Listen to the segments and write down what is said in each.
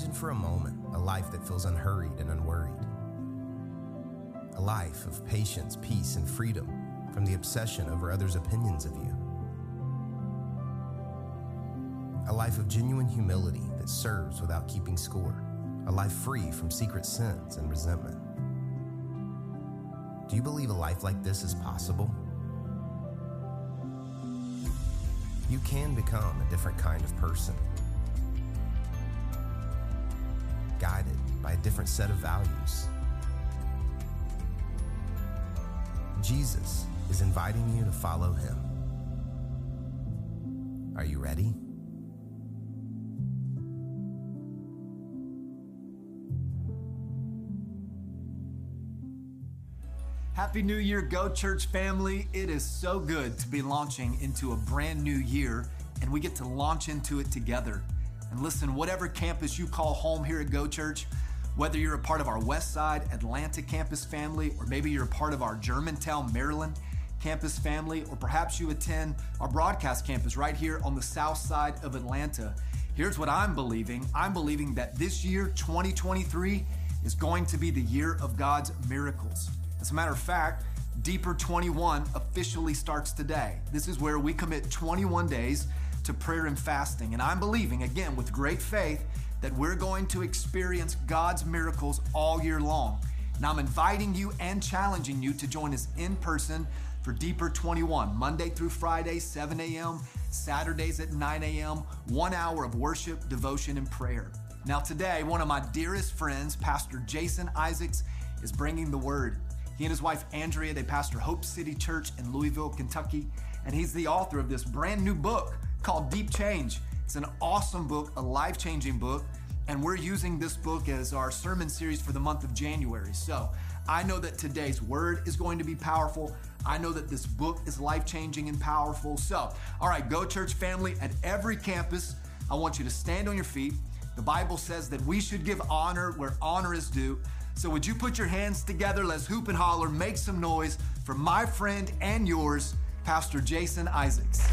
Imagine for a moment a life that feels unhurried and unworried. A life of patience, peace, and freedom from the obsession over others' opinions of you. A life of genuine humility that serves without keeping score. A life free from secret sins and resentment. Do you believe a life like this is possible? You can become a different kind of person, different set of values. Jesus is inviting you to follow him. Are you ready? Happy New Year, Go Church family. It is so good to be launching into a brand new year, and we get to launch into it together. And listen, whatever campus you call home here at Go Church, whether you're a part of our West Side Atlanta campus family, or maybe you're a part of our Germantown, Maryland campus family, or perhaps you attend our broadcast campus right here on the south side of Atlanta, here's what I'm believing I'm believing that this year, 2023, is going to be the year of God's miracles. As a matter of fact, Deeper 21 officially starts today. This is where we commit 21 days to prayer and fasting. And I'm believing, again, with great faith, that we're going to experience God's miracles all year long. And I'm inviting you and challenging you to join us in person for Deeper 21, Monday through Friday, 7 a.m., Saturdays at 9 a.m., one hour of worship, devotion, and prayer. Now, today, one of my dearest friends, Pastor Jason Isaacs, is bringing the word. He and his wife Andrea, they pastor Hope City Church in Louisville, Kentucky, and he's the author of this brand new book called Deep Change. It's an awesome book, a life changing book, and we're using this book as our sermon series for the month of January. So I know that today's word is going to be powerful. I know that this book is life changing and powerful. So, all right, Go Church family, at every campus, I want you to stand on your feet. The Bible says that we should give honor where honor is due. So, would you put your hands together? Let's hoop and holler, make some noise for my friend and yours, Pastor Jason Isaacs.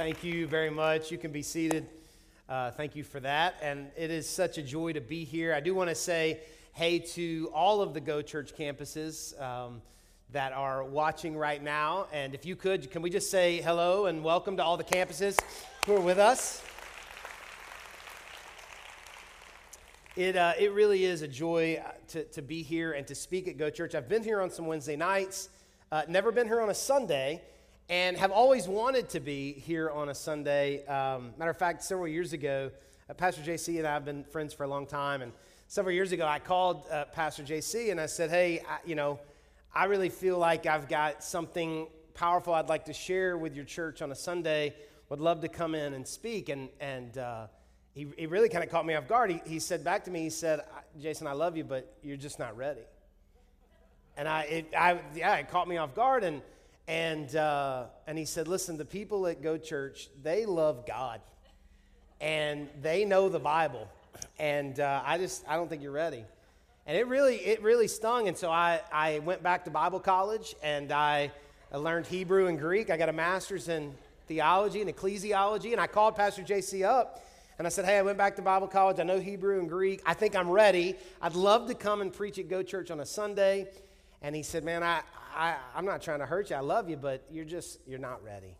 Thank you very much. You can be seated. Uh, thank you for that. And it is such a joy to be here. I do want to say hey to all of the Go Church campuses um, that are watching right now. And if you could, can we just say hello and welcome to all the campuses who are with us? It, uh, it really is a joy uh, to, to be here and to speak at Go Church. I've been here on some Wednesday nights, uh, never been here on a Sunday and have always wanted to be here on a Sunday. Um, matter of fact, several years ago, uh, Pastor JC and I have been friends for a long time, and several years ago, I called uh, Pastor JC and I said, "Hey, I, you know, I really feel like I've got something powerful I'd like to share with your church on a Sunday. Would love to come in and speak." And and uh, he, he really kind of caught me off guard. He, he said back to me, he said, "Jason, I love you, but you're just not ready." And I, it, I yeah, it caught me off guard and. And, uh, and he said, Listen, the people at Go Church, they love God and they know the Bible. And uh, I just, I don't think you're ready. And it really, it really stung. And so I, I went back to Bible college and I, I learned Hebrew and Greek. I got a master's in theology and ecclesiology. And I called Pastor JC up and I said, Hey, I went back to Bible college. I know Hebrew and Greek. I think I'm ready. I'd love to come and preach at Go Church on a Sunday. And he said, Man, I, I, I'm not trying to hurt you. I love you, but you're just, you're not ready.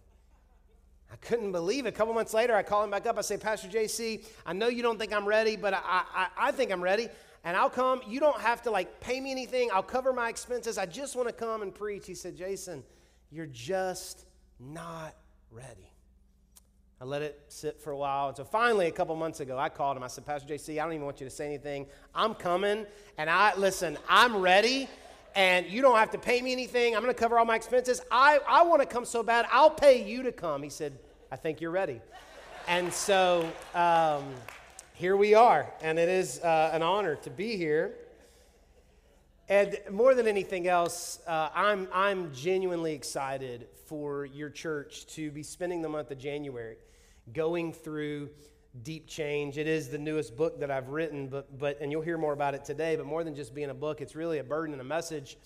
I couldn't believe it. A couple months later, I call him back up. I say, Pastor JC, I know you don't think I'm ready, but I, I, I think I'm ready. And I'll come. You don't have to like pay me anything. I'll cover my expenses. I just want to come and preach. He said, Jason, you're just not ready. I let it sit for a while. And so finally, a couple months ago, I called him. I said, Pastor JC, I don't even want you to say anything. I'm coming. And I, listen, I'm ready and you don't have to pay me anything. I'm going to cover all my expenses. I, I want to come so bad, I'll pay you to come. He said, I think you're ready. And so um, here we are, and it is uh, an honor to be here. And more than anything else, uh, I'm, I'm genuinely excited for your church to be spending the month of January going through Deep Change. It is the newest book that I've written, but, but and you'll hear more about it today. But more than just being a book, it's really a burden and a message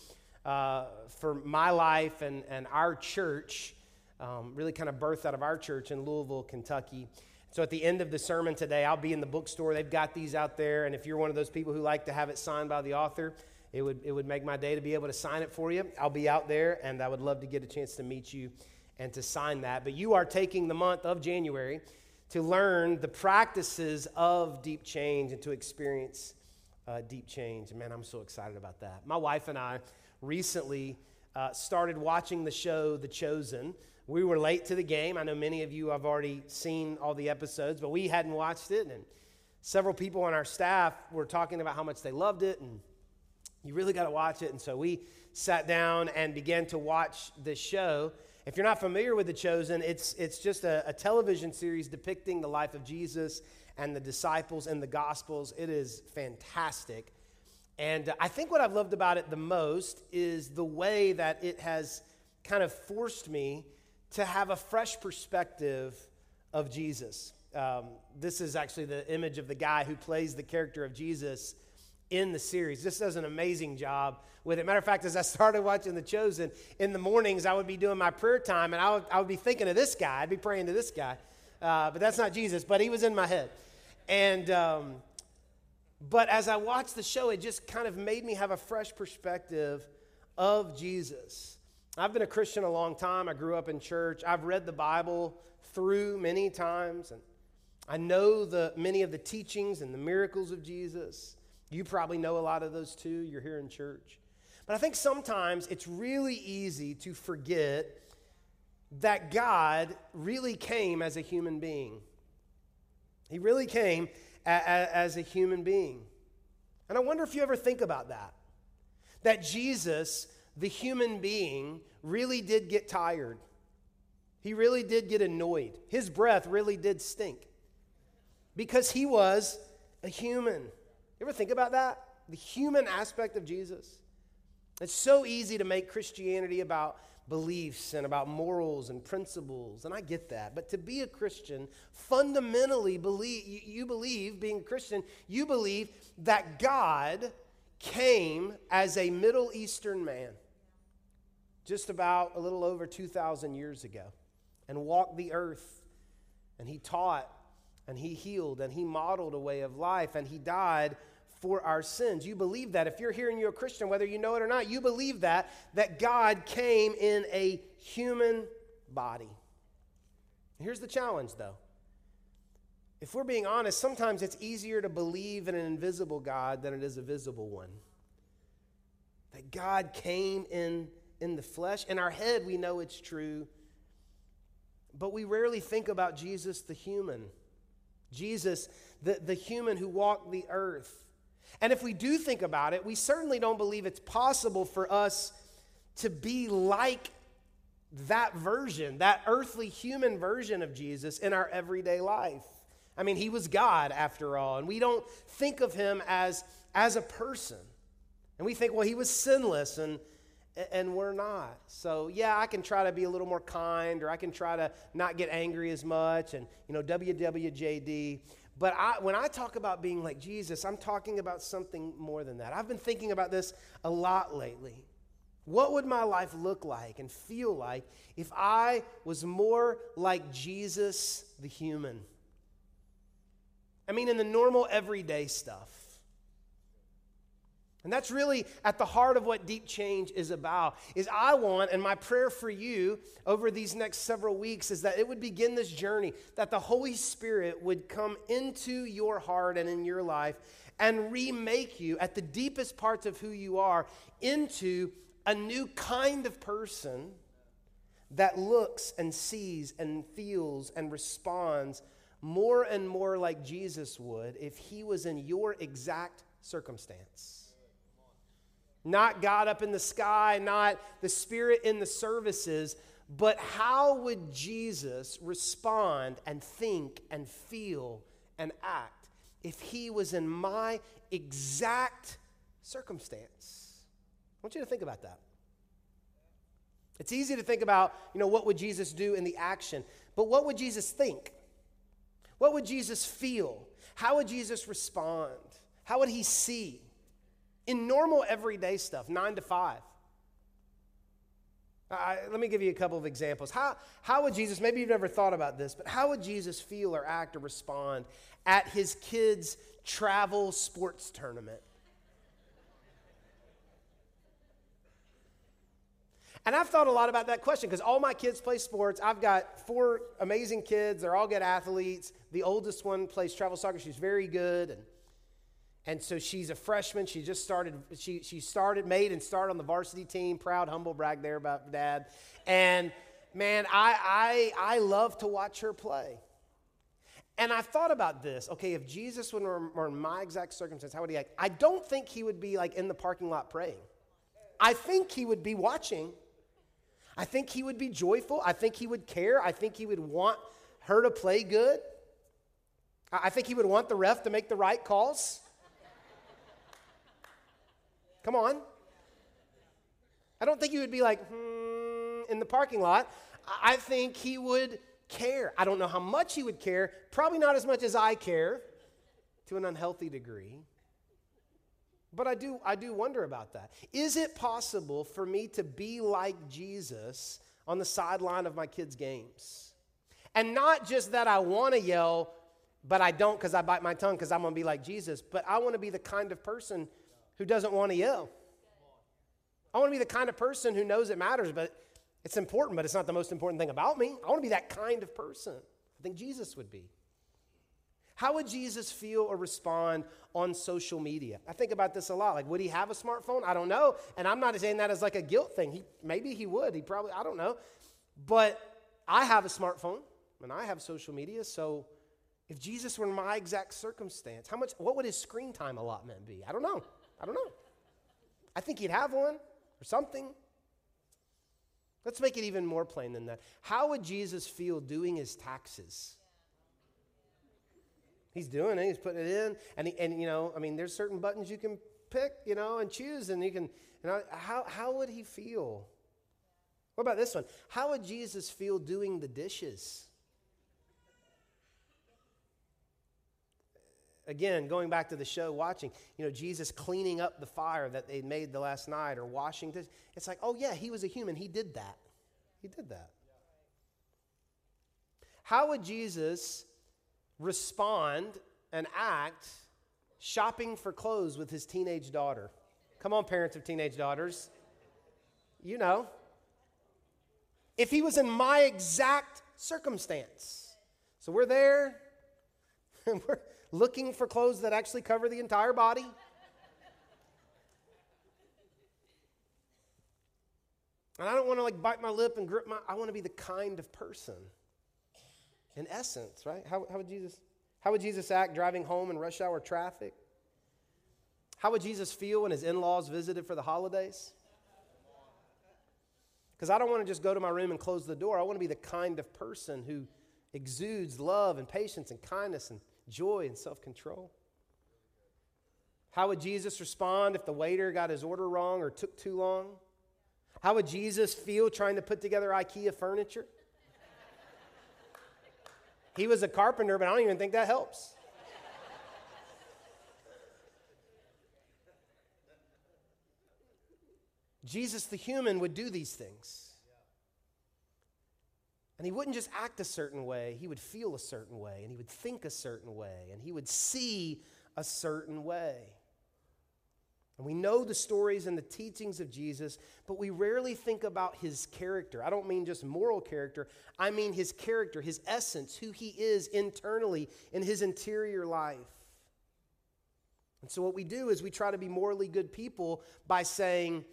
uh, for my life and, and our church, um, really kind of birthed out of our church in Louisville, Kentucky. So at the end of the sermon today, I'll be in the bookstore. They've got these out there, and if you're one of those people who like to have it signed by the author, it would, it would make my day to be able to sign it for you. I'll be out there, and I would love to get a chance to meet you and to sign that. But you are taking the month of January to learn the practices of deep change and to experience uh, deep change. man, I'm so excited about that. My wife and I recently uh, started watching the show The Chosen. We were late to the game. I know many of you have already seen all the episodes, but we hadn't watched it. And several people on our staff were talking about how much they loved it. And you really got to watch it. And so we sat down and began to watch this show. If you're not familiar with The Chosen, it's, it's just a, a television series depicting the life of Jesus and the disciples and the Gospels. It is fantastic. And I think what I've loved about it the most is the way that it has kind of forced me to have a fresh perspective of Jesus. Um, this is actually the image of the guy who plays the character of Jesus in the series. This does an amazing job with it. Matter of fact, as I started watching The Chosen, in the mornings I would be doing my prayer time and I would, I would be thinking of this guy. I'd be praying to this guy. Uh, but that's not Jesus, but he was in my head. And um, but as I watched the show, it just kind of made me have a fresh perspective of Jesus. I've been a Christian a long time. I grew up in church. I've read the Bible through many times, and I know the many of the teachings and the miracles of Jesus. You probably know a lot of those too. You're here in church. But I think sometimes it's really easy to forget that God really came as a human being. He really came as a human being. And I wonder if you ever think about that. That Jesus, the human being, really did get tired. He really did get annoyed. His breath really did stink because he was a human. You ever think about that? The human aspect of Jesus. It's so easy to make Christianity about beliefs and about morals and principles, and I get that. But to be a Christian, fundamentally believe you, you believe, being a Christian, you believe that God came as a Middle Eastern man just about a little over 2,000 years ago and walked the earth and he taught and he healed and he modeled a way of life and he died for our sins. You believe that. If you're here and you're a Christian, whether you know it or not, you believe that, that God came in a human body. Here's the challenge, though. If we're being honest, sometimes it's easier to believe in an invisible God than it is a visible one. That God came in, in the flesh. In our head, we know it's true, but we rarely think about Jesus the human. Jesus, the, the human who walked the earth. And if we do think about it, we certainly don't believe it's possible for us to be like that version, that earthly human version of Jesus in our everyday life. I mean, he was God after all, and we don't think of him as, as a person. And we think, well, he was sinless, and, and we're not. So, yeah, I can try to be a little more kind, or I can try to not get angry as much, and, you know, WWJD. But I, when I talk about being like Jesus, I'm talking about something more than that. I've been thinking about this a lot lately. What would my life look like and feel like if I was more like Jesus the human? I mean, in the normal everyday stuff. And that's really at the heart of what deep change is about. Is I want and my prayer for you over these next several weeks is that it would begin this journey that the Holy Spirit would come into your heart and in your life and remake you at the deepest parts of who you are into a new kind of person that looks and sees and feels and responds more and more like Jesus would if he was in your exact circumstance. Not God up in the sky, not the Spirit in the services, but how would Jesus respond and think and feel and act if he was in my exact circumstance? I want you to think about that. It's easy to think about, you know, what would Jesus do in the action, but what would Jesus think? What would Jesus feel? How would Jesus respond? How would he see? In normal everyday stuff, nine to five. I, let me give you a couple of examples. How, how would Jesus, maybe you've never thought about this, but how would Jesus feel or act or respond at his kids' travel sports tournament? And I've thought a lot about that question because all my kids play sports. I've got four amazing kids. They're all good athletes. The oldest one plays travel soccer. She's very good. And, and so she's a freshman. She just started, she, she started, made and started on the varsity team. Proud, humble brag there about dad. And man, I, I, I love to watch her play. And I thought about this. Okay, if Jesus were, were in my exact circumstance, how would he act? I don't think he would be like in the parking lot praying. I think he would be watching I think he would be joyful. I think he would care. I think he would want her to play good. I think he would want the ref to make the right calls. Come on. I don't think he would be like, hmm, in the parking lot. I think he would care. I don't know how much he would care. Probably not as much as I care to an unhealthy degree. But I do, I do wonder about that. Is it possible for me to be like Jesus on the sideline of my kids' games? And not just that I want to yell, but I don't because I bite my tongue because I'm going to be like Jesus, but I want to be the kind of person who doesn't want to yell. I want to be the kind of person who knows it matters, but it's important, but it's not the most important thing about me. I want to be that kind of person. I think Jesus would be. How would Jesus feel or respond on social media? I think about this a lot. Like, would he have a smartphone? I don't know. And I'm not saying that as like a guilt thing. He, maybe he would. He probably, I don't know. But I have a smartphone and I have social media. So if Jesus were in my exact circumstance, how much, what would his screen time allotment be? I don't know. I don't know. I think he'd have one or something. Let's make it even more plain than that. How would Jesus feel doing his taxes? He's doing it. He's putting it in, and he, and you know, I mean, there's certain buttons you can pick, you know, and choose, and you can. You know, how how would he feel? What about this one? How would Jesus feel doing the dishes? Again, going back to the show, watching, you know, Jesus cleaning up the fire that they made the last night or washing this. It's like, oh, yeah, he was a human. He did that. He did that. How would Jesus respond and act shopping for clothes with his teenage daughter. Come on, parents of teenage daughters. You know. If he was in my exact circumstance. So we're there, and we're looking for clothes that actually cover the entire body. And I don't want to like bite my lip and grip my, I want to be the kind of person in essence, right? How, how, would Jesus, how would Jesus act driving home in rush hour traffic? How would Jesus feel when his in laws visited for the holidays? Because I don't want to just go to my room and close the door. I want to be the kind of person who exudes love and patience and kindness and joy and self control. How would Jesus respond if the waiter got his order wrong or took too long? How would Jesus feel trying to put together IKEA furniture? He was a carpenter, but I don't even think that helps. Jesus, the human, would do these things. And he wouldn't just act a certain way, he would feel a certain way, and he would think a certain way, and he would see a certain way. And we know the stories and the teachings of Jesus, but we rarely think about his character. I don't mean just moral character, I mean his character, his essence, who he is internally in his interior life. And so, what we do is we try to be morally good people by saying,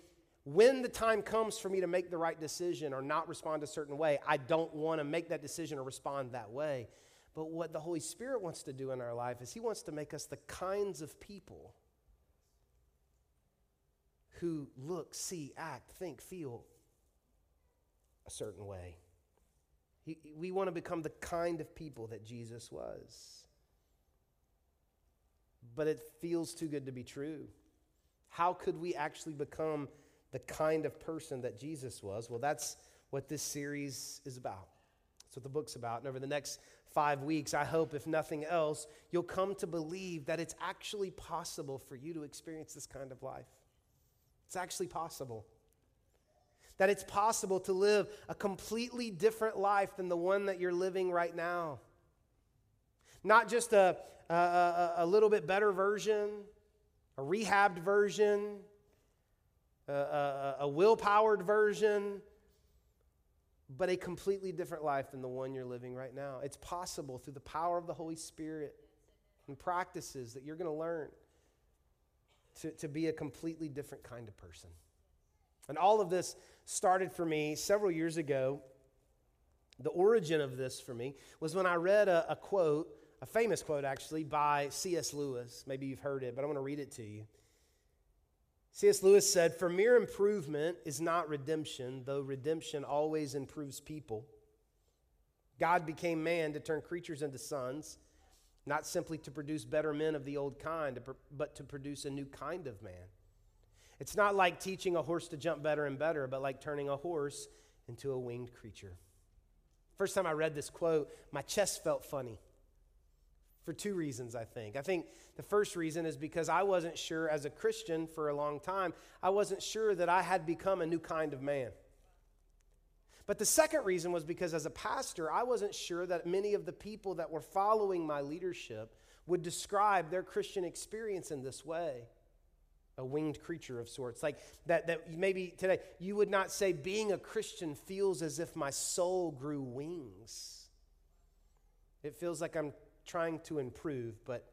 when the time comes for me to make the right decision or not respond a certain way, I don't want to make that decision or respond that way. But what the Holy Spirit wants to do in our life is He wants to make us the kinds of people who look, see, act, think, feel a certain way. He, we want to become the kind of people that Jesus was. But it feels too good to be true. How could we actually become the kind of person that Jesus was? Well, that's what this series is about. That's what the book's about. And over the next five weeks, I hope, if nothing else, you'll come to believe that it's actually possible for you to experience this kind of life. It's actually possible. That it's possible to live a completely different life than the one that you're living right now. Not just a, a, a, little bit better version, a rehabbed version, a, a, a will powered version, but a completely different life than the one you're living right now. It's possible through the power of the Holy Spirit and practices that you're going to learn to, to be a completely different kind of person. And all of this started for me several years ago. The origin of this for me was when I read a, a quote, a famous quote actually, by C.S. Lewis. Maybe you've heard it, but I want to read it to you. C.S. Lewis said, For mere improvement is not redemption, though redemption always improves people. God became man to turn creatures into sons, not simply to produce better men of the old kind, but to produce a new kind of man. It's not like teaching a horse to jump better and better, but like turning a horse into a winged creature. First time I read this quote, my chest felt funny for two reasons, I think. I think the first reason is because I wasn't sure, as a Christian for a long time, I wasn't sure that I had become a new kind of man. But the second reason was because as a pastor, I wasn't sure that many of the people that were following my leadership would describe their Christian experience in this way a winged creature of sorts. Like that, that maybe today you would not say being a Christian feels as if my soul grew wings. It feels like I'm trying to improve, but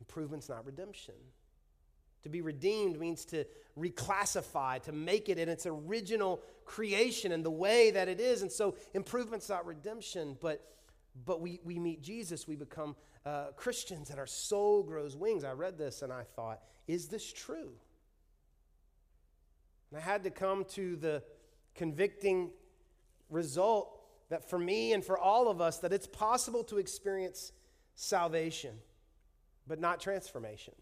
improvement's not redemption. To be redeemed means to reclassify, to make it in its original creation and the way that it is. And so improvement's not redemption, but, but we, we meet Jesus, we become uh, Christians, and our soul grows wings. I read this and I thought, is this true? And I had to come to the convicting result that for me and for all of us that it's possible to experience salvation but not transformation.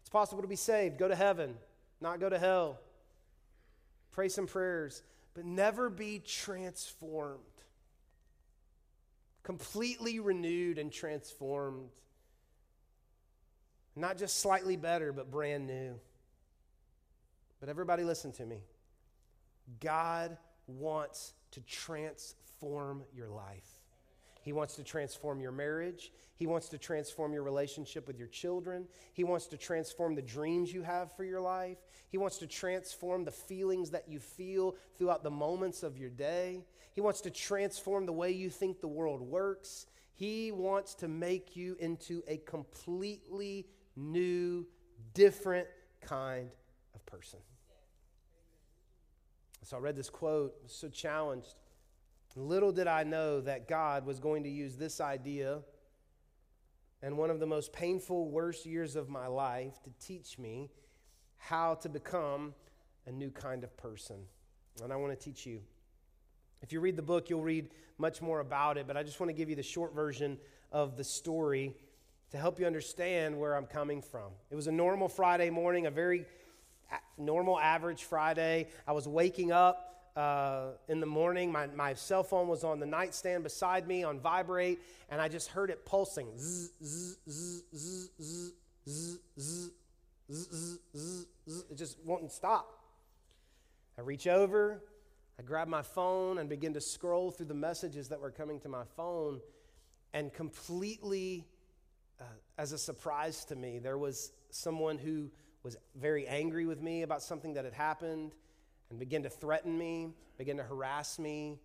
It's possible to be saved go to heaven not go to hell pray some prayers but never be transformed completely renewed and transformed. Not just slightly better but brand new. But everybody listen to me. God wants to transform your life. He wants to transform your marriage. He wants to transform your relationship with your children. He wants to transform the dreams you have for your life. He wants to transform the feelings that you feel throughout the moments of your day. He wants to transform the way you think the world works. He wants to make you into a completely new, different kind of person. So I read this quote, so challenged. Little did I know that God was going to use this idea and one of the most painful, worst years of my life to teach me how to become a new kind of person. And I want to teach you. If you read the book, you'll read much more about it, but I just want to give you the short version of the story to help you understand where I'm coming from. It was a normal Friday morning, a very normal average Friday. I was waking up uh, in the morning. My, my cell phone was on the nightstand beside me on vibrate, and I just heard it pulsing. It just wouldn't stop. I reach over, I grab my phone, and begin to scroll through the messages that were coming to my phone, and completely, uh, as a surprise to me, there was someone who was very angry with me about something that had happened and begin to threaten me, begin to harass me.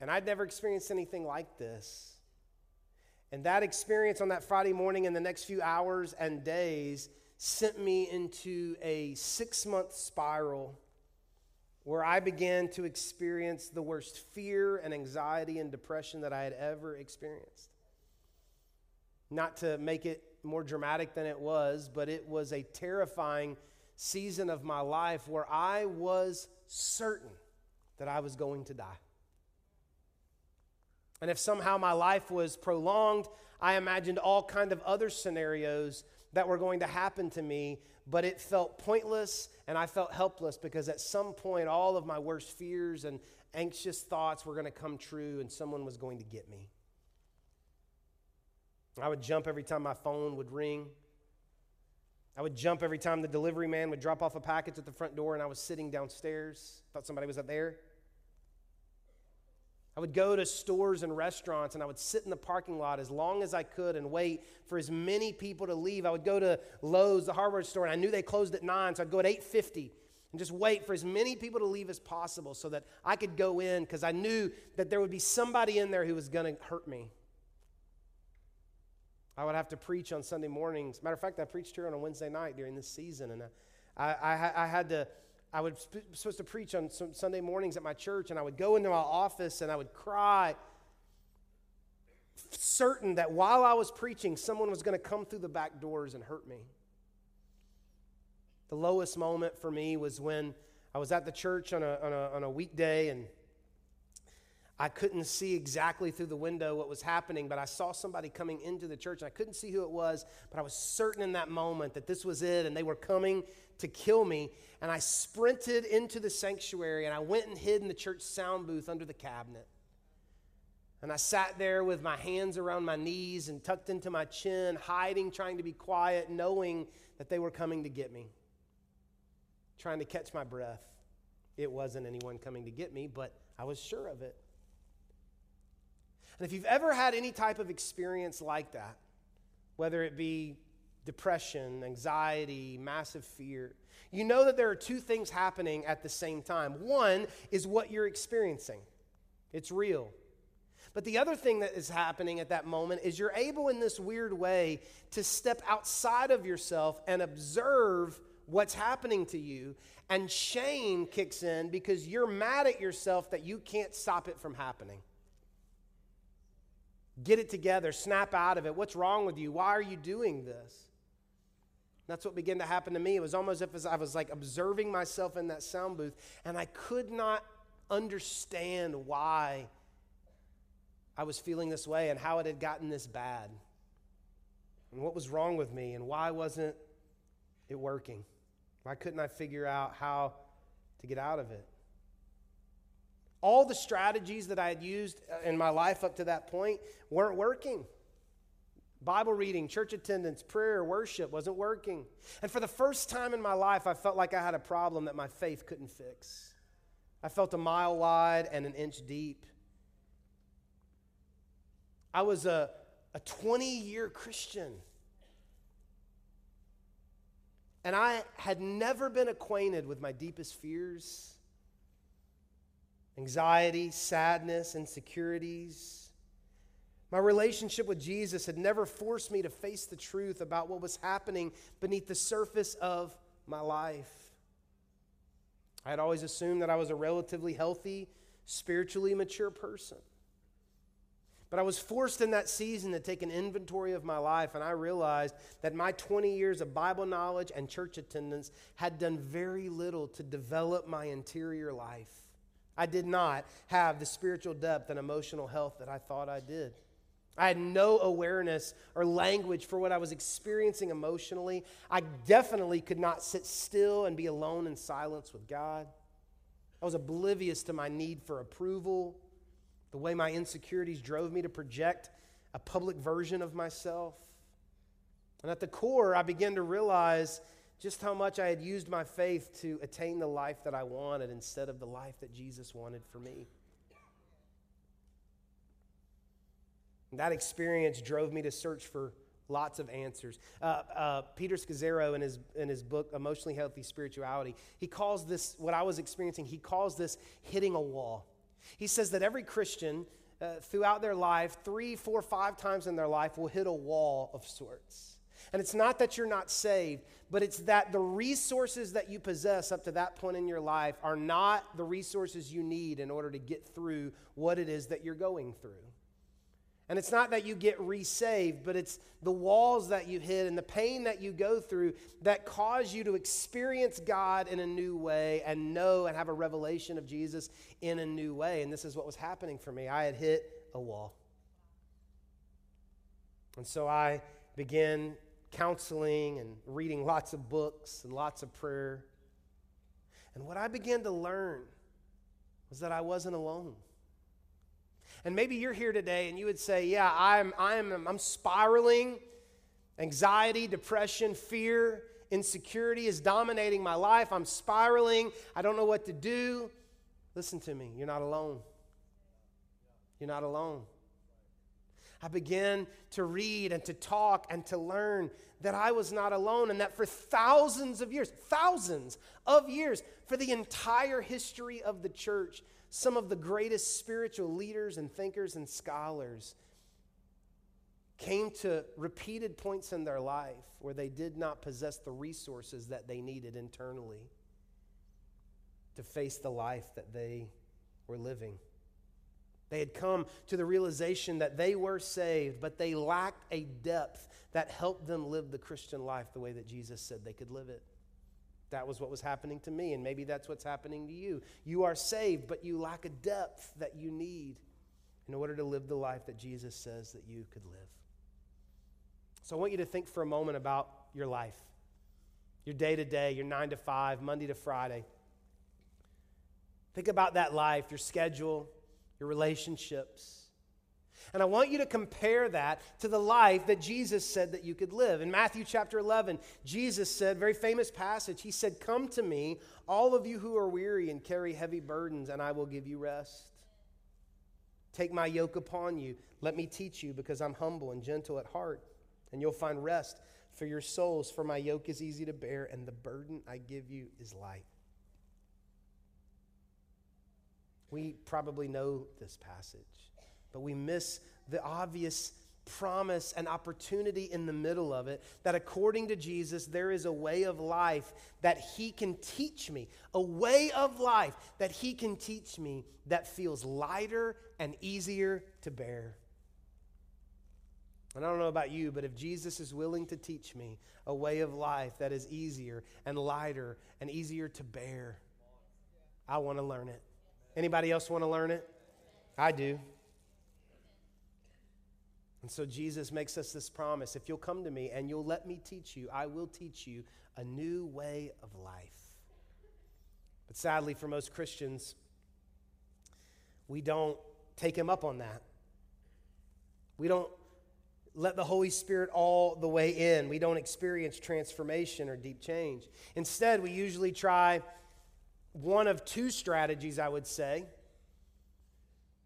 And I'd never experienced anything like this. And that experience on that Friday morning and the next few hours and days sent me into a six month spiral where I began to experience the worst fear and anxiety and depression that I had ever experienced. Not to make it more dramatic than it was, but it was a terrifying season of my life where I was certain that I was going to die. And if somehow my life was prolonged, I imagined all kind of other scenarios that were going to happen to me, but it felt pointless and I felt helpless because at some point all of my worst fears and anxious thoughts were going to come true and someone was going to get me. I would jump every time my phone would ring. I would jump every time the delivery man would drop off a package at the front door and I was sitting downstairs. Thought somebody was up there. I would go to stores and restaurants and I would sit in the parking lot as long as I could and wait for as many people to leave. I would go to Lowe's, the hardware store, and I knew they closed at 9, so I'd go at 8:50 and just wait for as many people to leave as possible so that I could go in because I knew that there would be somebody in there who was going to hurt me. I would have to preach on Sunday mornings. Matter of fact, I preached here on a Wednesday night during this season, and I, I, I had to I was supposed to preach on some Sunday mornings at my church, and I would go into my office and I would cry, certain that while I was preaching, someone was going to come through the back doors and hurt me. The lowest moment for me was when I was at the church on a, on a, on a weekday and I couldn't see exactly through the window what was happening, but I saw somebody coming into the church. And I couldn't see who it was, but I was certain in that moment that this was it and they were coming to kill me. And I sprinted into the sanctuary and I went and hid in the church sound booth under the cabinet. And I sat there with my hands around my knees and tucked into my chin, hiding, trying to be quiet, knowing that they were coming to get me, trying to catch my breath. It wasn't anyone coming to get me, but I was sure of it. And if you've ever had any type of experience like that, whether it be depression, anxiety, massive fear, you know that there are two things happening at the same time. One is what you're experiencing, it's real. But the other thing that is happening at that moment is you're able, in this weird way, to step outside of yourself and observe what's happening to you. And shame kicks in because you're mad at yourself that you can't stop it from happening. Get it together, snap out of it. What's wrong with you? Why are you doing this? That's what began to happen to me. It was almost as if I was like observing myself in that sound booth, and I could not understand why I was feeling this way and how it had gotten this bad, and what was wrong with me, and why wasn't it working? Why couldn't I figure out how to get out of it? All the strategies that I had used uh, in my life up to that point weren't working. Bible reading, church attendance, prayer, worship wasn't working. And for the first time in my life, I felt like I had a problem that my faith couldn't fix. I felt a mile wide and an inch deep. I was a, a 20 year Christian. And I had never been acquainted with my deepest fears anxiety, sadness, insecurities. My relationship with Jesus had never forced me to face the truth about what was happening beneath the surface of my life. I had always assumed that I was a relatively healthy, spiritually mature person. But I was forced in that season to take an inventory of my life, and I realized that my 20 years of Bible knowledge and church attendance had done very little to develop my interior life. I did not have the spiritual depth and emotional health that I thought I did. I had no awareness or language for what I was experiencing emotionally. I definitely could not sit still and be alone in silence with God. I was oblivious to my need for approval, the way my insecurities drove me to project a public version of myself. And at the core, I began to realize just how much I had used my faith to attain the life that I wanted instead of the life that Jesus wanted for me. And that experience drove me to search for lots of answers. Uh, uh, Peter Scazzero, in his, in his book, Emotionally Healthy Spirituality, he calls this, what I was experiencing, he calls this hitting a wall. He says that every Christian uh, throughout their life, three, four, five times in their life, will hit a wall of sorts. And it's not that you're not saved, but it's that the resources that you possess up to that point in your life are not the resources you need in order to get through what it is that you're going through. And it's not that you get resaved, but it's the walls that you hit and the pain that you go through that cause you to experience God in a new way and know and have a revelation of Jesus in a new way. And this is what was happening for me. I had hit a wall. And so I began counseling and reading lots of books and lots of prayer. And what I began to learn was that I wasn't alone. And maybe you're here today and you would say, Yeah, I'm, I'm, I'm spiraling. Anxiety, depression, fear, insecurity is dominating my life. I'm spiraling. I don't know what to do. Listen to me, you're not alone. You're not alone. I began to read and to talk and to learn that I was not alone and that for thousands of years, thousands of years, for the entire history of the church, some of the greatest spiritual leaders and thinkers and scholars came to repeated points in their life where they did not possess the resources that they needed internally to face the life that they were living. They had come to the realization that they were saved, but they lacked a depth that helped them live the Christian life the way that Jesus said they could live it. That was what was happening to me, and maybe that's what's happening to you. You are saved, but you lack a depth that you need in order to live the life that Jesus says that you could live. So I want you to think for a moment about your life, your day to day, your nine to five, Monday to Friday. Think about that life, your schedule, your relationships. And I want you to compare that to the life that Jesus said that you could live. In Matthew chapter 11, Jesus said, very famous passage, he said, Come to me, all of you who are weary and carry heavy burdens, and I will give you rest. Take my yoke upon you. Let me teach you, because I'm humble and gentle at heart, and you'll find rest for your souls. For my yoke is easy to bear, and the burden I give you is light. We probably know this passage, but we miss the obvious promise and opportunity in the middle of it that according to Jesus, there is a way of life that He can teach me, a way of life that He can teach me that feels lighter and easier to bear. And I don't know about you, but if Jesus is willing to teach me a way of life that is easier and lighter and easier to bear, I want to learn it. Anybody else want to learn it? I do. And so Jesus makes us this promise if you'll come to me and you'll let me teach you, I will teach you a new way of life. But sadly, for most Christians, we don't take him up on that. We don't let the Holy Spirit all the way in. We don't experience transformation or deep change. Instead, we usually try one of two strategies, I would say.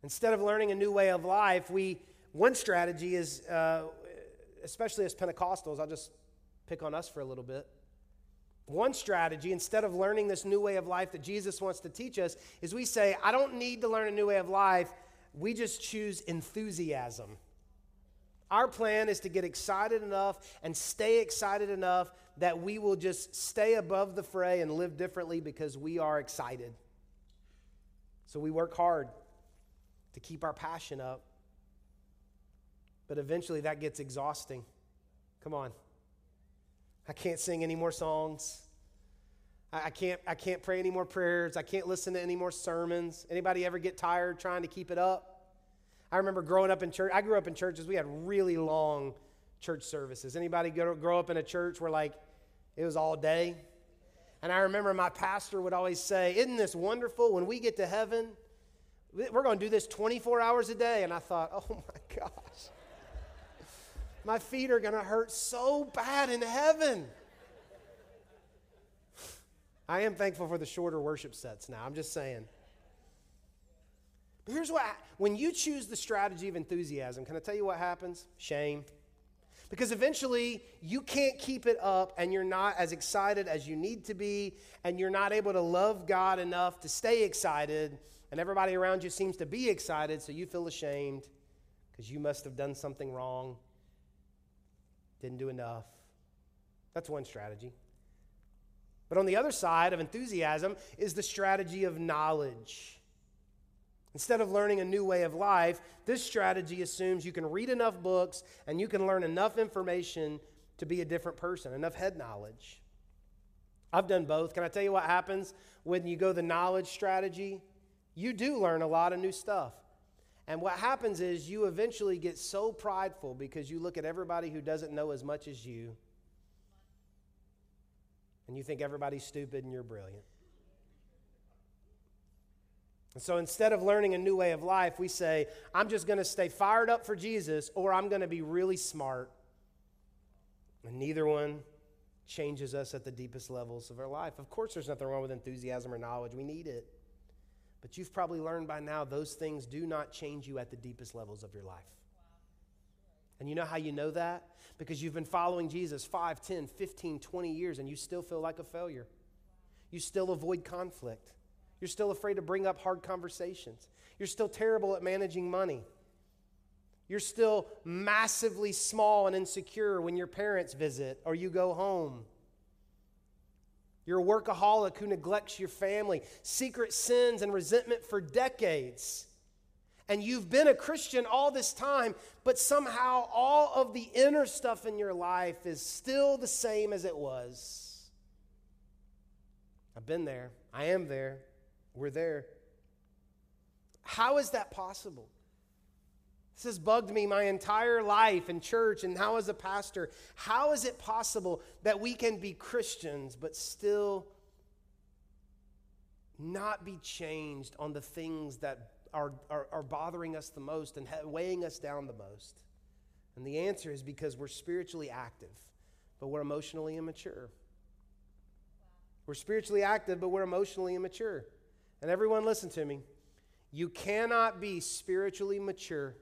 Instead of learning a new way of life, we one strategy is, uh, especially as Pentecostals, I'll just pick on us for a little bit. One strategy, instead of learning this new way of life that Jesus wants to teach us, is we say, I don't need to learn a new way of life. We just choose enthusiasm. Our plan is to get excited enough and stay excited enough that we will just stay above the fray and live differently because we are excited. So we work hard to keep our passion up. But eventually that gets exhausting. Come on. I can't sing any more songs. I, can't, I can't pray any more prayers. I can't listen to any more sermons. Anybody ever get tired trying to keep it up? I remember growing up in church. I grew up in churches. We had really long church services. Anybody grow up in a church where like it was all day? And I remember my pastor would always say, "Isn't this wonderful? When we get to heaven, we're going to do this 24 hours a day." And I thought, "Oh my gosh, my feet are going to hurt so bad in heaven." I am thankful for the shorter worship sets now. I'm just saying. But here's what when you choose the strategy of enthusiasm, can I tell you what happens? Shame. Because eventually you can't keep it up and you're not as excited as you need to be, and you're not able to love God enough to stay excited, and everybody around you seems to be excited, so you feel ashamed because you must have done something wrong, didn't do enough. That's one strategy. But on the other side of enthusiasm is the strategy of knowledge. Instead of learning a new way of life, this strategy assumes you can read enough books and you can learn enough information to be a different person, enough head knowledge. I've done both. Can I tell you what happens when you go the knowledge strategy? You do learn a lot of new stuff. And what happens is you eventually get so prideful because you look at everybody who doesn't know as much as you and you think everybody's stupid and you're brilliant. And so instead of learning a new way of life, we say, I'm just going to stay fired up for Jesus or I'm going to be really smart. And neither one changes us at the deepest levels of our life. Of course, there's nothing wrong with enthusiasm or knowledge, we need it. But you've probably learned by now those things do not change you at the deepest levels of your life. And you know how you know that? Because you've been following Jesus 5, 10, 15, 20 years and you still feel like a failure. You still avoid conflict. You're still afraid to bring up hard conversations. You're still terrible at managing money. You're still massively small and insecure when your parents visit or you go home. You're a workaholic who neglects your family, secret sins and resentment for decades. And you've been a Christian all this time, but somehow all of the inner stuff in your life is still the same as it was. I've been there. I am there. We're there. How is that possible? This has bugged me my entire life in church and now as a pastor. How is it possible that we can be Christians but still not be changed on the things that are, are, are bothering us the most and weighing us down the most? And the answer is because we're spiritually active, but we're emotionally immature. We're spiritually active, but we're emotionally immature. And everyone, listen to me. You cannot be spiritually mature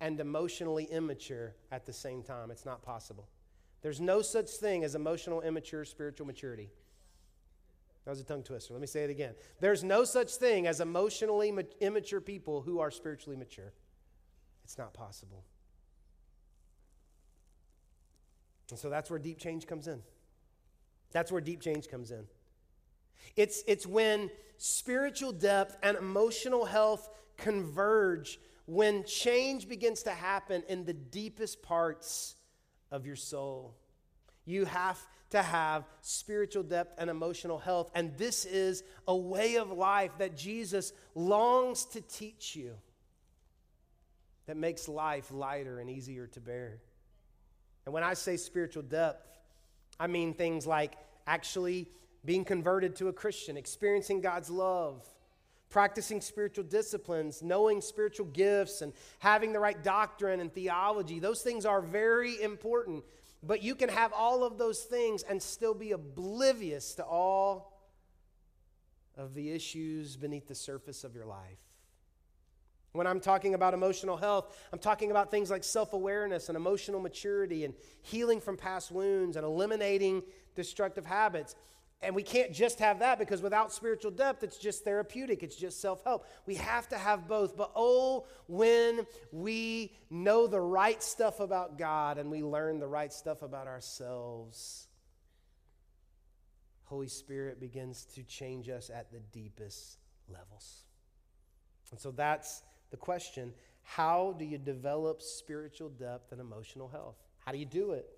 and emotionally immature at the same time. It's not possible. There's no such thing as emotional immature spiritual maturity. That was a tongue twister. Let me say it again. There's no such thing as emotionally immature people who are spiritually mature. It's not possible. And so that's where deep change comes in. That's where deep change comes in. It's, it's when spiritual depth and emotional health converge when change begins to happen in the deepest parts of your soul. You have to have spiritual depth and emotional health. And this is a way of life that Jesus longs to teach you that makes life lighter and easier to bear. And when I say spiritual depth, I mean things like actually being converted to a Christian, experiencing God's love, practicing spiritual disciplines, knowing spiritual gifts, and having the right doctrine and theology. Those things are very important. But you can have all of those things and still be oblivious to all of the issues beneath the surface of your life. When I'm talking about emotional health, I'm talking about things like self awareness and emotional maturity and healing from past wounds and eliminating destructive habits. And we can't just have that because without spiritual depth, it's just therapeutic, it's just self help. We have to have both. But oh, when we know the right stuff about God and we learn the right stuff about ourselves, Holy Spirit begins to change us at the deepest levels. And so that's the question how do you develop spiritual depth and emotional health? How do you do it?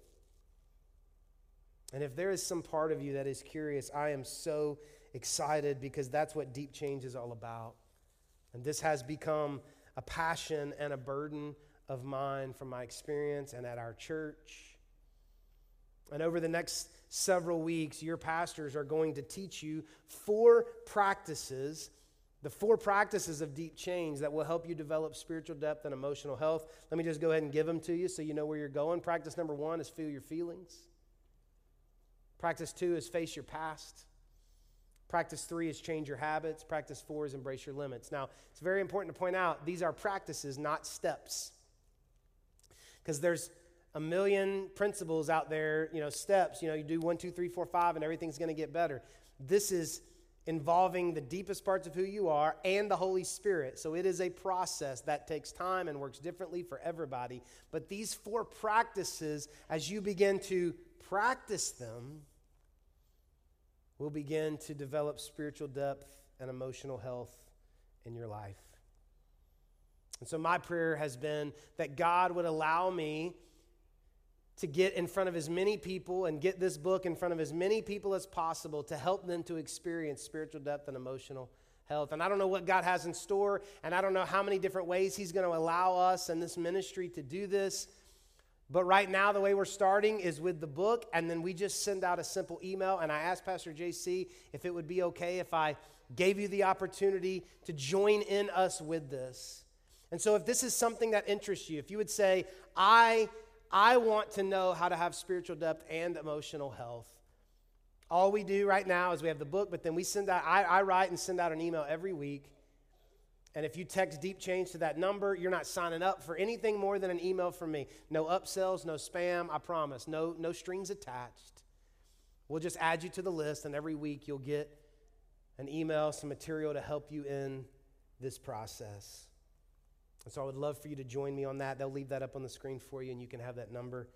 And if there is some part of you that is curious, I am so excited because that's what deep change is all about. And this has become a passion and a burden of mine from my experience and at our church. And over the next several weeks, your pastors are going to teach you four practices, the four practices of deep change that will help you develop spiritual depth and emotional health. Let me just go ahead and give them to you so you know where you're going. Practice number one is feel your feelings. Practice two is face your past. Practice three is change your habits. Practice four is embrace your limits. Now, it's very important to point out these are practices, not steps. Because there's a million principles out there, you know, steps. You know, you do one, two, three, four, five, and everything's going to get better. This is involving the deepest parts of who you are and the Holy Spirit. So it is a process that takes time and works differently for everybody. But these four practices, as you begin to practice them, will begin to develop spiritual depth and emotional health in your life. And so, my prayer has been that God would allow me to get in front of as many people and get this book in front of as many people as possible to help them to experience spiritual depth and emotional health. And I don't know what God has in store, and I don't know how many different ways He's going to allow us and this ministry to do this. But right now, the way we're starting is with the book, and then we just send out a simple email. And I asked Pastor JC if it would be okay if I gave you the opportunity to join in us with this. And so, if this is something that interests you, if you would say, I, I want to know how to have spiritual depth and emotional health, all we do right now is we have the book, but then we send out, I, I write and send out an email every week and if you text deep change to that number, you're not signing up for anything more than an email from me. No upsells, no spam, I promise. No, no strings attached. We'll just add you to the list, and every week you'll get an email, some material to help you in this process. And so I would love for you to join me on that. They'll leave that up on the screen for you, and you can have that number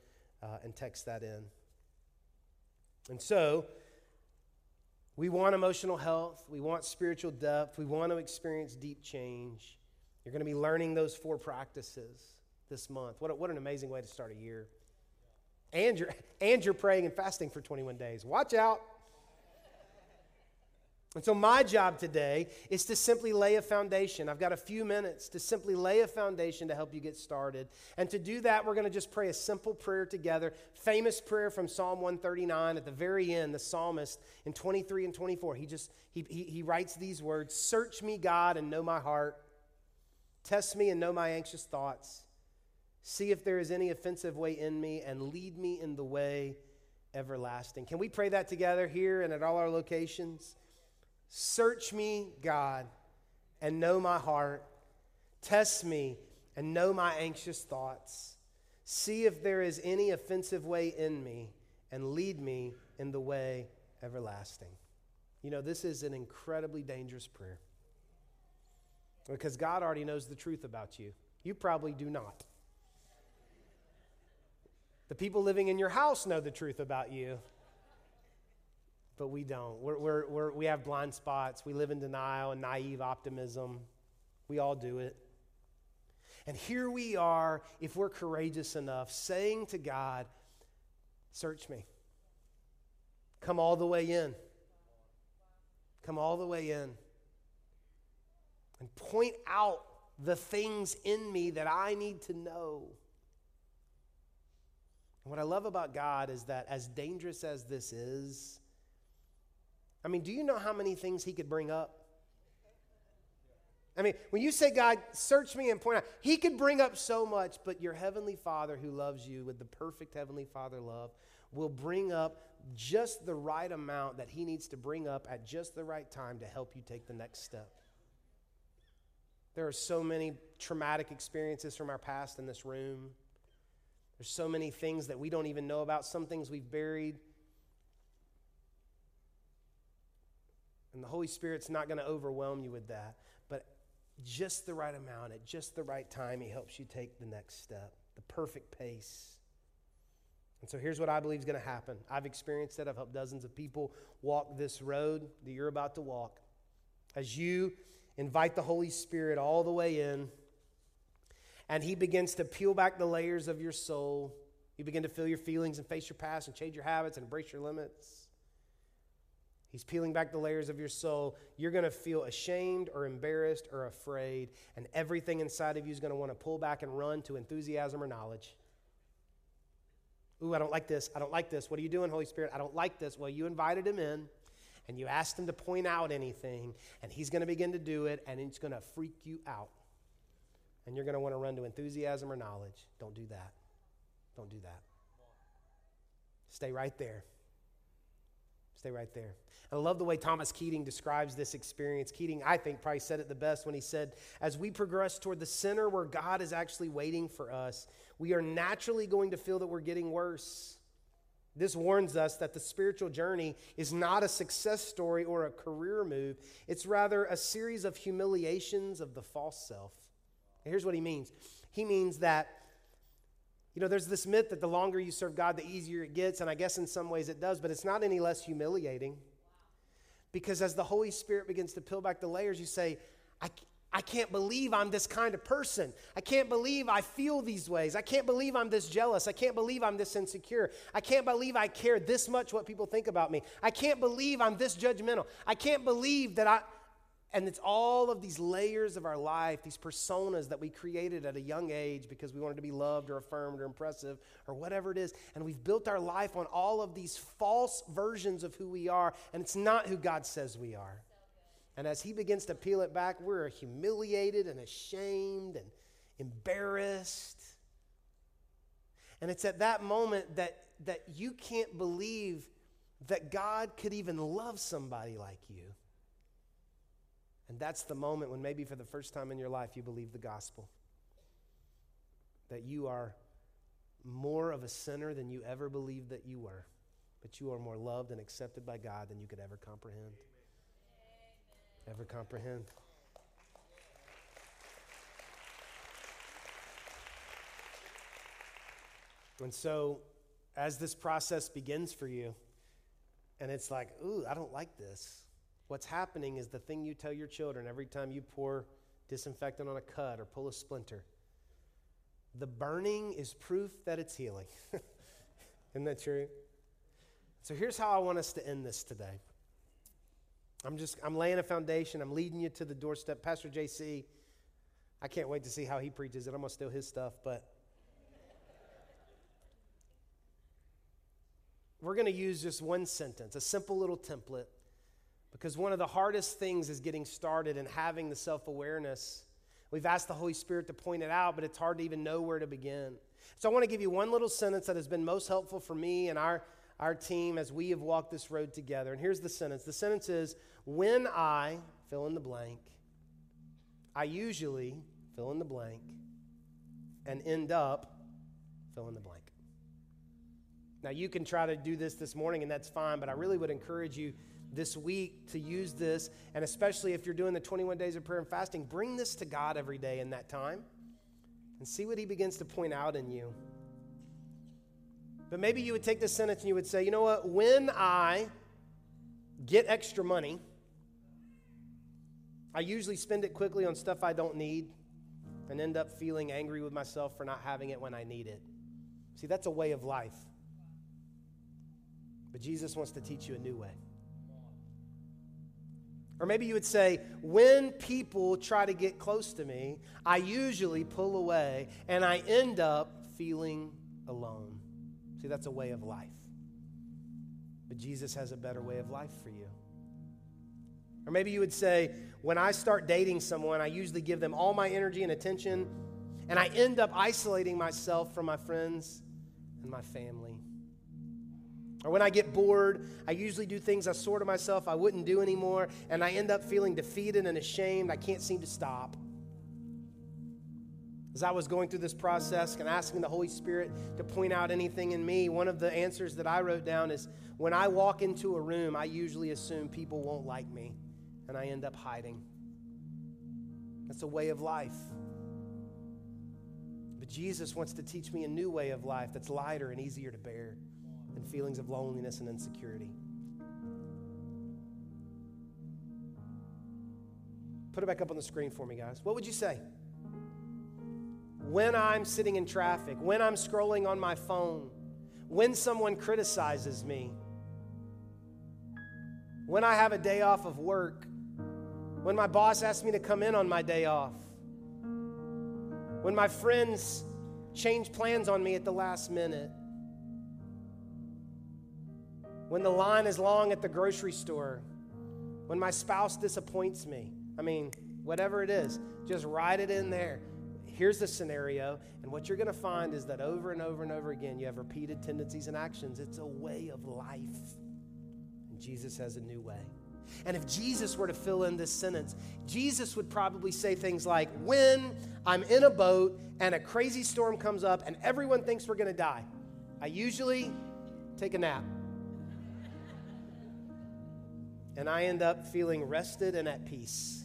uh, and text that in. And so, we want emotional health. We want spiritual depth. We want to experience deep change. You're going to be learning those four practices this month. What, a, what an amazing way to start a year. And you're, and you're praying and fasting for 21 days. Watch out. And so, my job today is to simply lay a foundation. I've got a few minutes to simply lay a foundation to help you get started. And to do that, we're going to just pray a simple prayer together. Famous prayer from Psalm 139 at the very end, the psalmist in 23 and 24. He just he, he, he writes these words Search me, God, and know my heart. Test me and know my anxious thoughts. See if there is any offensive way in me, and lead me in the way everlasting. Can we pray that together here and at all our locations? Search me, God, and know my heart. Test me and know my anxious thoughts. See if there is any offensive way in me, and lead me in the way everlasting. You know, this is an incredibly dangerous prayer because God already knows the truth about you. You probably do not. The people living in your house know the truth about you but we don't. We're, we're, we're, we have blind spots. We live in denial and naive optimism. We all do it. And here we are, if we're courageous enough, saying to God, Search me. Come all the way in. Come all the way in. And point out the things in me that I need to know. And what I love about God is that, as dangerous as this is, I mean, do you know how many things he could bring up? I mean, when you say, God, search me and point out, he could bring up so much, but your heavenly Father who loves you with the perfect heavenly Father love will bring up just the right amount that he needs to bring up at just the right time to help you take the next step. There are so many traumatic experiences from our past in this room. There's so many things that we don't even know about, some things we've buried And the Holy Spirit's not going to overwhelm you with that. But just the right amount, at just the right time, He helps you take the next step, the perfect pace. And so here's what I believe is going to happen. I've experienced it. I've helped dozens of people walk this road that you're about to walk. As you invite the Holy Spirit all the way in, and He begins to peel back the layers of your soul, you begin to feel your feelings and face your past and change your habits and embrace your limits. He's peeling back the layers of your soul. You're going to feel ashamed or embarrassed or afraid, and everything inside of you is going to want to pull back and run to enthusiasm or knowledge. Ooh, I don't like this. I don't like this. What are you doing, Holy Spirit? I don't like this. Well, you invited him in and you asked him to point out anything, and he's going to begin to do it, and it's going to freak you out. And you're going to want to run to enthusiasm or knowledge. Don't do that. Don't do that. Stay right there. Stay right there. I love the way Thomas Keating describes this experience. Keating, I think, probably said it the best when he said, As we progress toward the center where God is actually waiting for us, we are naturally going to feel that we're getting worse. This warns us that the spiritual journey is not a success story or a career move, it's rather a series of humiliations of the false self. here's what he means he means that you know, there's this myth that the longer you serve God, the easier it gets, and I guess in some ways it does, but it's not any less humiliating. Because as the Holy Spirit begins to peel back the layers, you say, I, I can't believe I'm this kind of person. I can't believe I feel these ways. I can't believe I'm this jealous. I can't believe I'm this insecure. I can't believe I care this much what people think about me. I can't believe I'm this judgmental. I can't believe that I. And it's all of these layers of our life, these personas that we created at a young age because we wanted to be loved or affirmed or impressive or whatever it is. And we've built our life on all of these false versions of who we are, and it's not who God says we are. And as He begins to peel it back, we're humiliated and ashamed and embarrassed. And it's at that moment that, that you can't believe that God could even love somebody like you. And that's the moment when maybe for the first time in your life you believe the gospel. That you are more of a sinner than you ever believed that you were, but you are more loved and accepted by God than you could ever comprehend. Amen. Ever comprehend. And so, as this process begins for you, and it's like, ooh, I don't like this. What's happening is the thing you tell your children every time you pour disinfectant on a cut or pull a splinter. The burning is proof that it's healing. Isn't that true? So here's how I want us to end this today. I'm just I'm laying a foundation. I'm leading you to the doorstep. Pastor JC, I can't wait to see how he preaches it. I'm gonna steal his stuff, but we're gonna use just one sentence, a simple little template because one of the hardest things is getting started and having the self awareness. We've asked the Holy Spirit to point it out, but it's hard to even know where to begin. So I want to give you one little sentence that has been most helpful for me and our, our team as we have walked this road together. And here's the sentence the sentence is When I fill in the blank, I usually fill in the blank and end up fill in the blank. Now, you can try to do this this morning, and that's fine, but I really would encourage you this week to use this, and especially if you're doing the 21 days of prayer and fasting, bring this to God every day in that time and see what He begins to point out in you. But maybe you would take this sentence and you would say, you know what? When I get extra money, I usually spend it quickly on stuff I don't need and end up feeling angry with myself for not having it when I need it. See, that's a way of life. But Jesus wants to teach you a new way. Or maybe you would say, when people try to get close to me, I usually pull away and I end up feeling alone. See, that's a way of life. But Jesus has a better way of life for you. Or maybe you would say, when I start dating someone, I usually give them all my energy and attention, and I end up isolating myself from my friends and my family. Or when I get bored, I usually do things I sort of myself I wouldn't do anymore, and I end up feeling defeated and ashamed. I can't seem to stop. As I was going through this process and asking the Holy Spirit to point out anything in me, one of the answers that I wrote down is when I walk into a room, I usually assume people won't like me, and I end up hiding. That's a way of life. But Jesus wants to teach me a new way of life that's lighter and easier to bear and feelings of loneliness and insecurity. Put it back up on the screen for me, guys. What would you say? When I'm sitting in traffic, when I'm scrolling on my phone, when someone criticizes me, when I have a day off of work, when my boss asks me to come in on my day off, when my friends change plans on me at the last minute, when the line is long at the grocery store, when my spouse disappoints me. I mean, whatever it is, just write it in there. Here's the scenario, and what you're going to find is that over and over and over again, you have repeated tendencies and actions. It's a way of life. And Jesus has a new way. And if Jesus were to fill in this sentence, Jesus would probably say things like, When I'm in a boat and a crazy storm comes up and everyone thinks we're going to die, I usually take a nap and I end up feeling rested and at peace.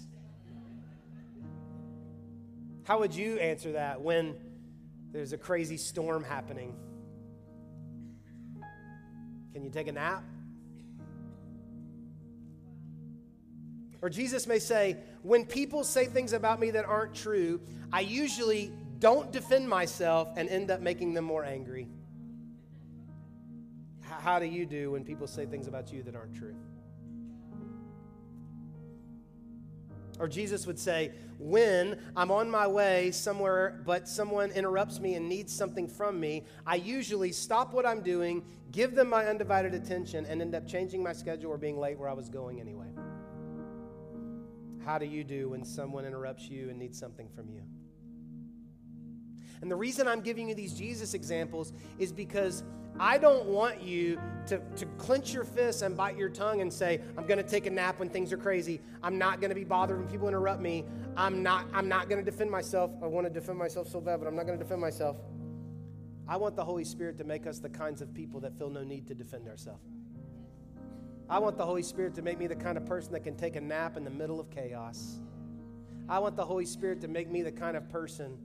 How would you answer that when there's a crazy storm happening? Can you take a nap? Or Jesus may say, when people say things about me that aren't true, I usually don't defend myself and end up making them more angry. How do you do when people say things about you that aren't true? Or Jesus would say, When I'm on my way somewhere, but someone interrupts me and needs something from me, I usually stop what I'm doing, give them my undivided attention, and end up changing my schedule or being late where I was going anyway. How do you do when someone interrupts you and needs something from you? And the reason I'm giving you these Jesus examples is because I don't want you to, to clench your fists and bite your tongue and say, I'm going to take a nap when things are crazy. I'm not going to be bothered when people interrupt me. I'm not, I'm not going to defend myself. I want to defend myself so bad, but I'm not going to defend myself. I want the Holy Spirit to make us the kinds of people that feel no need to defend ourselves. I want the Holy Spirit to make me the kind of person that can take a nap in the middle of chaos. I want the Holy Spirit to make me the kind of person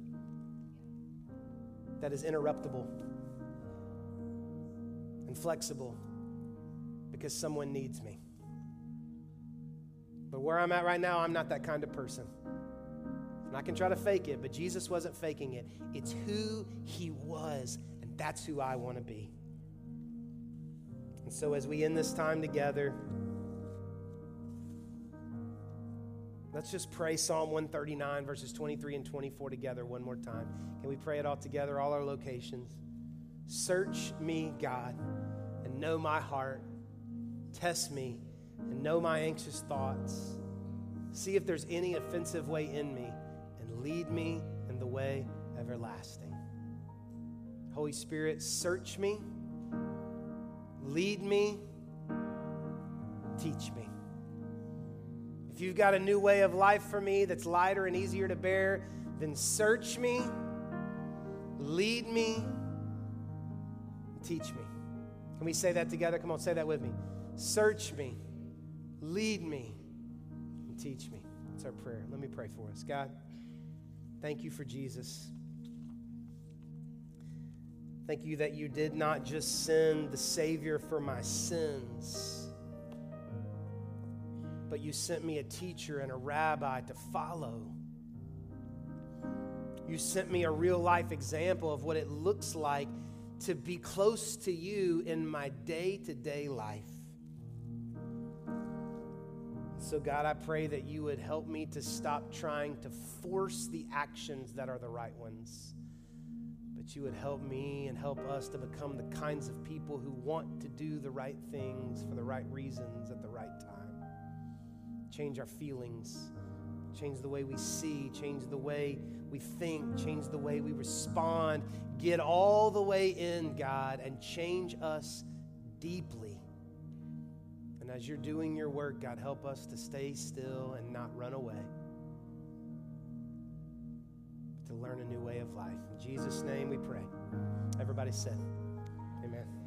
that is interruptible and flexible because someone needs me. But where I'm at right now, I'm not that kind of person. And I can try to fake it, but Jesus wasn't faking it. It's who he was, and that's who I want to be. And so as we end this time together, Let's just pray Psalm 139, verses 23 and 24 together one more time. Can we pray it all together, all our locations? Search me, God, and know my heart. Test me and know my anxious thoughts. See if there's any offensive way in me, and lead me in the way everlasting. Holy Spirit, search me, lead me, teach me. You've got a new way of life for me that's lighter and easier to bear, then search me, lead me, teach me. Can we say that together? Come on, say that with me. Search me, lead me, and teach me. That's our prayer. Let me pray for us. God, thank you for Jesus. Thank you that you did not just send the Savior for my sins, but you sent me a teacher and a rabbi to follow. You sent me a real life example of what it looks like to be close to you in my day to day life. So, God, I pray that you would help me to stop trying to force the actions that are the right ones. But you would help me and help us to become the kinds of people who want to do the right things for the right reasons at the. Change our feelings, change the way we see, change the way we think, change the way we respond. Get all the way in, God, and change us deeply. And as you're doing your work, God, help us to stay still and not run away, but to learn a new way of life. In Jesus' name we pray. Everybody said, Amen.